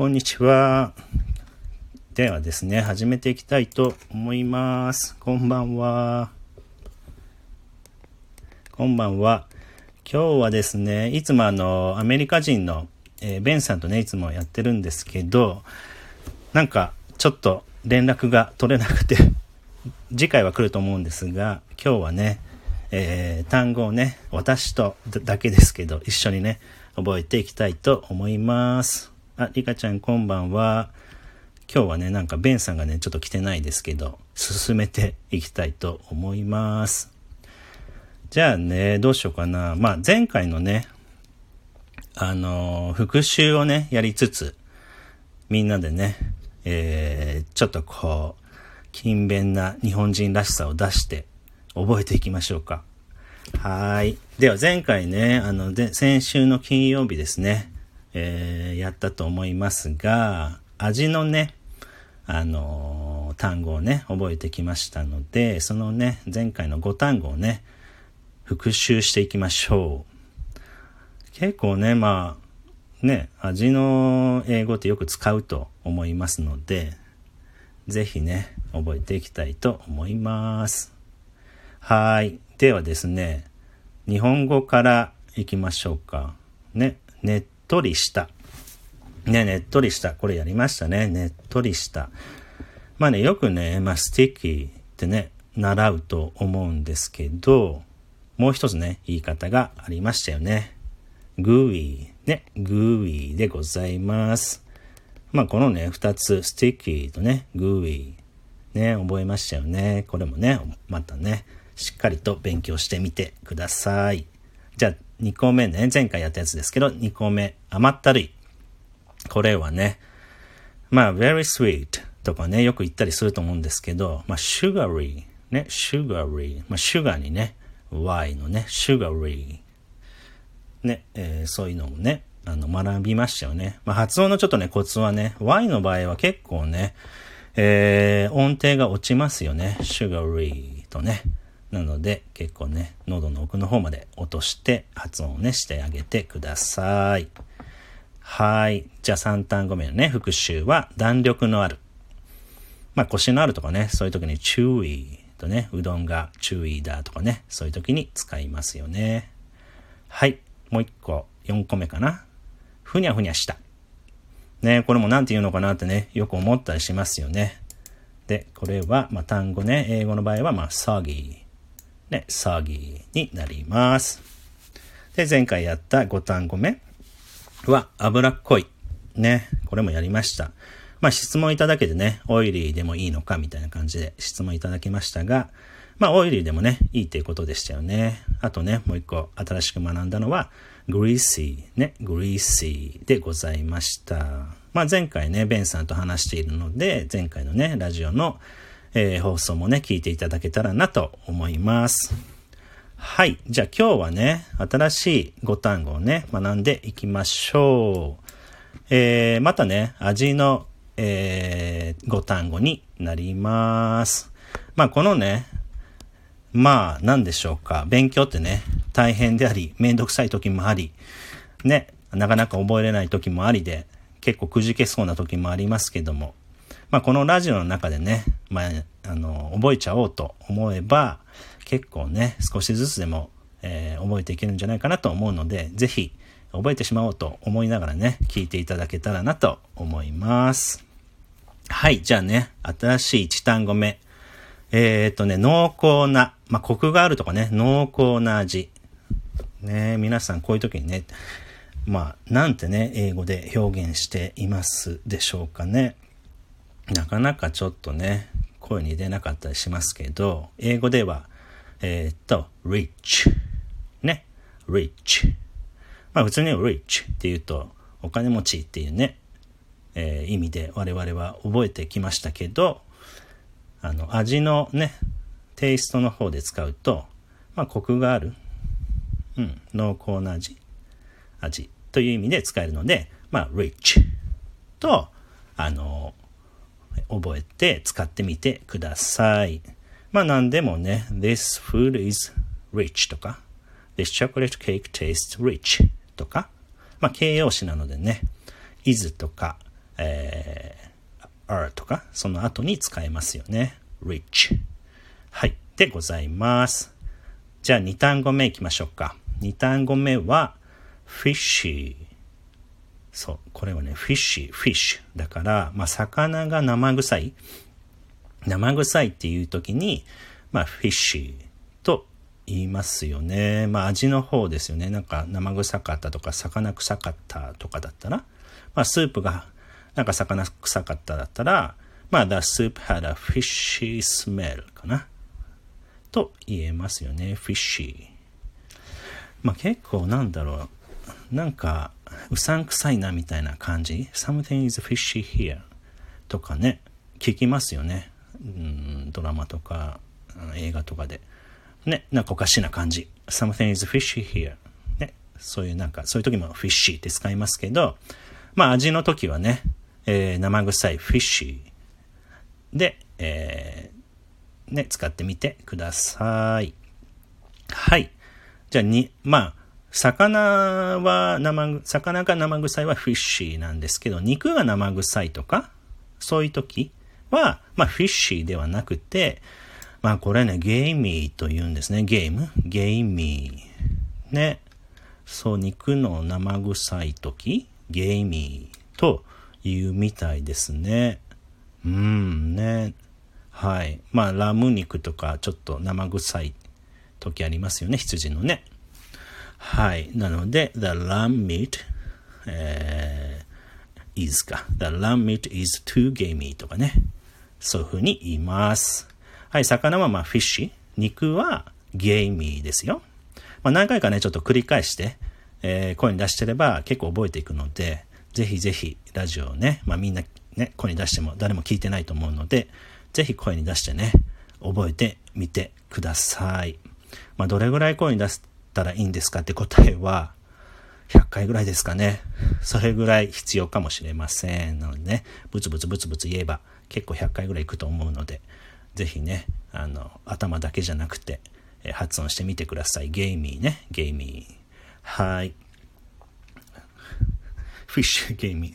こんにちは。ではですね、始めていきたいと思います。こんばんは。こんばんは。今日はですね、いつもあの、アメリカ人の、えー、ベンさんとね、いつもやってるんですけど、なんか、ちょっと連絡が取れなくて 次回は来ると思うんですが、今日はね、えー、単語をね、私とだけですけど、一緒にね、覚えていきたいと思います。あ、リカちゃんこんばんは。今日はね、なんかベンさんがね、ちょっと来てないですけど、進めていきたいと思います。じゃあね、どうしようかな。まあ、前回のね、あのー、復習をね、やりつつ、みんなでね、えー、ちょっとこう、勤勉な日本人らしさを出して覚えていきましょうか。はい。では前回ね、あの、先週の金曜日ですね、えー、やったと思いますが、味のね、あのー、単語をね、覚えてきましたので、そのね、前回の5単語をね、復習していきましょう。結構ね、まあ、ね、味の英語ってよく使うと思いますので、ぜひね、覚えていきたいと思います。はい。ではですね、日本語からいきましょうか。ね、ネッとりした。ね、ねっとりした。これやりましたね。ねっとりした。まあね、よくね、まあ、 sticky ってね、習うと思うんですけど、もう一つね、言い方がありましたよね。 gooey、ね、 gooey でございます。まあこのね、二つ、 sticky とね、 gooey、ね、覚えましたよね。これもね、またね、しっかりと勉強してみてください。じゃあ、2個目ね、前回やったやつですけど、2個目、甘ったるい。これはね、まあ、very sweet とかね、よく言ったりすると思うんですけど、まあ、sugary ね、sugary まあ、 sugar にね、y のね、sugary ね、えー、そういうのもね、あの、学びましたよね。まあ、発音のちょっとね、コツはね、y の場合は結構ね、えー、音程が落ちますよね。sugary とね。なので、結構ね、喉の奥の方まで落として発音をね、してあげてください。はい。じゃあ3単語目のね、復習は弾力のある。まあ腰のあるとかね、そういう時に注意とね、うどんが注意だとかね、そういう時に使いますよね。はい。もう一個、4個目かな。ふにゃふにゃした。ね、これも何て言うのかなってね、よく思ったりしますよね。で、これは、まあ、単語ね、英語の場合は、まあ、saggy ね、詐欺になります。で、前回やった5単語目は脂っこい。ね、これもやりました。まあ質問いただけてね、オイリーでもいいのかみたいな感じで質問いただきましたが、まあオイリーでもね、いいっていうことでしたよね。あとね、もう一個新しく学んだのは、グリーシー、ね、グリーシーでございました。まあ前回ね、ベンさんと話しているので、前回のね、ラジオのえー、放送もね、聞いていただけたらなと思います。はい。じゃあ今日はね、新しい語単語をね、学んでいきましょう。えー、またね、味の、えー、語単語になります。まあこのね、まあ何でしょうか。勉強ってね、大変であり、めんどくさい時もあり、ね、なかなか覚えれない時もありで、結構くじけそうな時もありますけども、まあ、このラジオの中でね、まあ、あの、覚えちゃおうと思えば、結構ね、少しずつでも、えー、覚えていけるんじゃないかなと思うので、ぜひ、覚えてしまおうと思いながらね、聞いていただけたらなと思います。はい、じゃあね、新しい1単語目。えー、っとね、濃厚な、まあ、コクがあるとかね、濃厚な味。ね、皆さんこういう時にね、まあ、なんてね、英語で表現していますでしょうかね。なかなかちょっとね、声に出なかったりしますけど、英語では、えー、っと、rich。ね。rich。まあ普通に rich って言うと、お金持ちっていうね、えー、意味で我々は覚えてきましたけど、あの、味のね、テイストの方で使うと、まあコクがある、うん、濃厚な味、味という意味で使えるので、まあ rich と、あの、覚えて使ってみてください。まあ何でもね、this food is rich とか、this chocolate cake tastes rich とか、まあ形容詞なのでね、is とか、えー、are とか、その後に使えますよね。rich。はい。でございます。じゃあ2単語目いきましょうか。2単語目は fishy。そう。これはね、fishy、fish。だから、まあ、魚が生臭い。生臭いっていう時に、まあ、fishy と言いますよね。まあ、味の方ですよね。なんか生臭かったとか、魚臭かったとかだったら、まあ、スープがなんか魚臭かっただったら、まあ、the soup had a fishy smell かな。と言えますよね。fishy。まあ、結構なんだろう。なんか、うさんくさいなみたいな感じ。something is fishy here とかね、聞きますよね。うん、ドラマとか、映画とかで。ね、なんかおかしな感じ。something is fishy here. ね、そういうなんか、そういう時も fishy って使いますけど、まあ味の時はね、えー、生臭い fishy で、えー、ね、使ってみてください。はい。じゃあに、まあ、魚は生、魚が生臭いはフィッシーなんですけど、肉が生臭いとか、そういう時は、まあ、フィッシーではなくて、まあ、これね、ゲイミーと言うんですね。ゲーム？ゲイミー。ね。そう、肉の生臭い時、ゲイミーと言うみたいですね。うんね。はい。まあ、ラム肉とかちょっと生臭い時ありますよね。羊のね。はい。なので、the lamb meat、えー、is か。the lamb meat is too gamey とかね。そういう風に言います。はい。魚はまあ、フィッシュ。肉はゲイミーですよ。まあ、何回かね、ちょっと繰り返して、えー、声に出してれば結構覚えていくので、ぜひぜひラジオをね、まあみんなね、声に出しても誰も聞いてないと思うので、ぜひ声に出してね、覚えてみてください。まあどれぐらい声に出すしたらいいんですかって答えは、100回ぐらいですかね。それぐらい必要かもしれません。なのでね、ブツブツブツブツ言えば結構100回ぐらいいくと思うので、ぜひね、あの、頭だけじゃなくて、え発音してみてください。ゲイミーね、ゲイミー。はい。フィッシュゲイミー。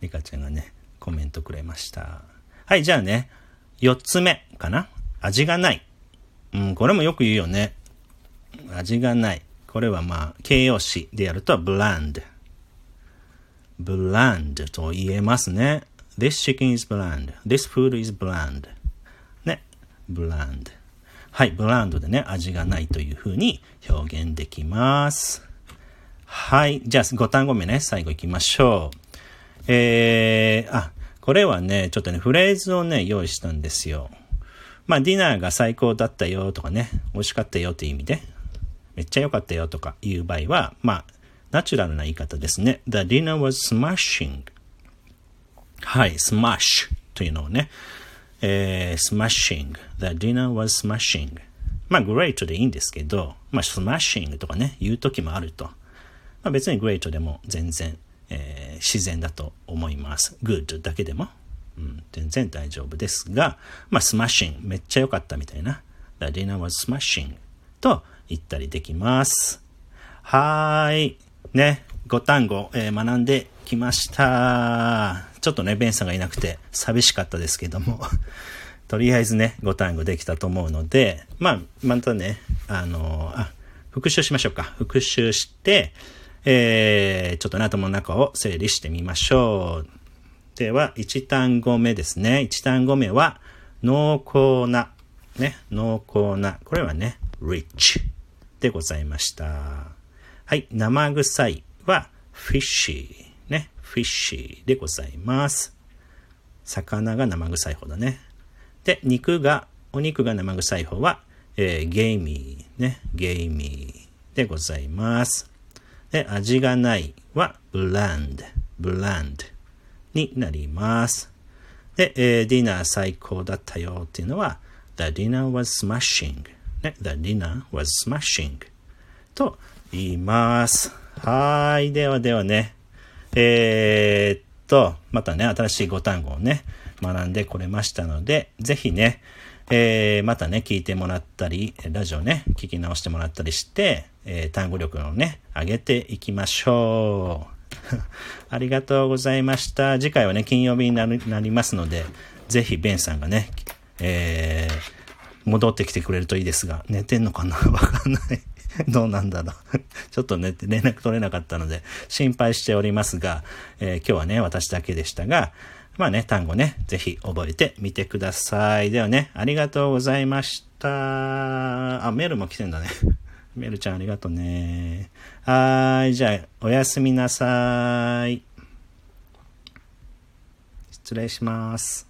リカちゃんがね、コメントくれました。はい、じゃあね、四つ目かな味がない。うん、これもよく言うよね。味がない。これはまあ、形容詞でやると bland。bland と言えますね。This chicken is bland. This food is bland. ね。bland。はい、bland でね、味がないというふうに表現できます。はい。じゃあ、5単語目ね、最後行きましょう。えー、あ、これはね、ちょっとね、フレーズをね、用意したんですよ。まあ、ディナーが最高だったよとかね、美味しかったよっていう意味で、めっちゃ良かったよとかいう場合は、まあ、ナチュラルな言い方ですね。The dinner was smashing. はい、smash というのをね、えー、smashing. The dinner was smashing. まあ、great でいいんですけど、まあ、smashing とかね、言う時もあると。まあ、別に great でも全然、えー、自然だと思います。good だけでも、うん、全然大丈夫ですが、まあ、smashing めっちゃ良かったみたいな。The dinner was smashing と言ったりできます。はーい。ね、5単語、えー、学んできました。ちょっとね、ベンさんがいなくて寂しかったですけども とりあえずね、5単語できたと思うので、まあ、またね、あのー、あ、復習しましょうか。復習して、えー、ちょっとね、頭の中を整理してみましょう。では、1単語目ですね。1単語目は、濃厚な。ね、濃厚な。これはね、rich でございました。はい、生臭いは fishy ね、fishy でございます。魚が生臭い方だね。で、肉が、お肉が生臭い方は、えー、ゲイミーね、ゲイミーでございます。で、味がないは bland, bland になります。で、えー、ディナー最高だったよっていうのは the dinner was smashing ね、the dinner was smashing と言います。はい。ではではね、えー、っと、またね、新しい5単語をね、学んでこれましたので、ぜひね、えー、またね、聞いてもらったり、ラジオね、聞き直してもらったりして、えー、単語力をね、上げていきましょう。ありがとうございました。次回はね、金曜日になりますので、ぜひベンさんがね、えー、戻ってきてくれるといいですが、寝てんのかな？わかんない。どうなんだろう？ちょっとね、連絡取れなかったので、心配しておりますが、えー、今日はね、私だけでしたが、まあね、単語ね、ぜひ覚えてみてください。ではね、ありがとうございました。あ、メールも来てんだね。メールちゃんありがとうね。はい、じゃあ、おやすみなさい。失礼します。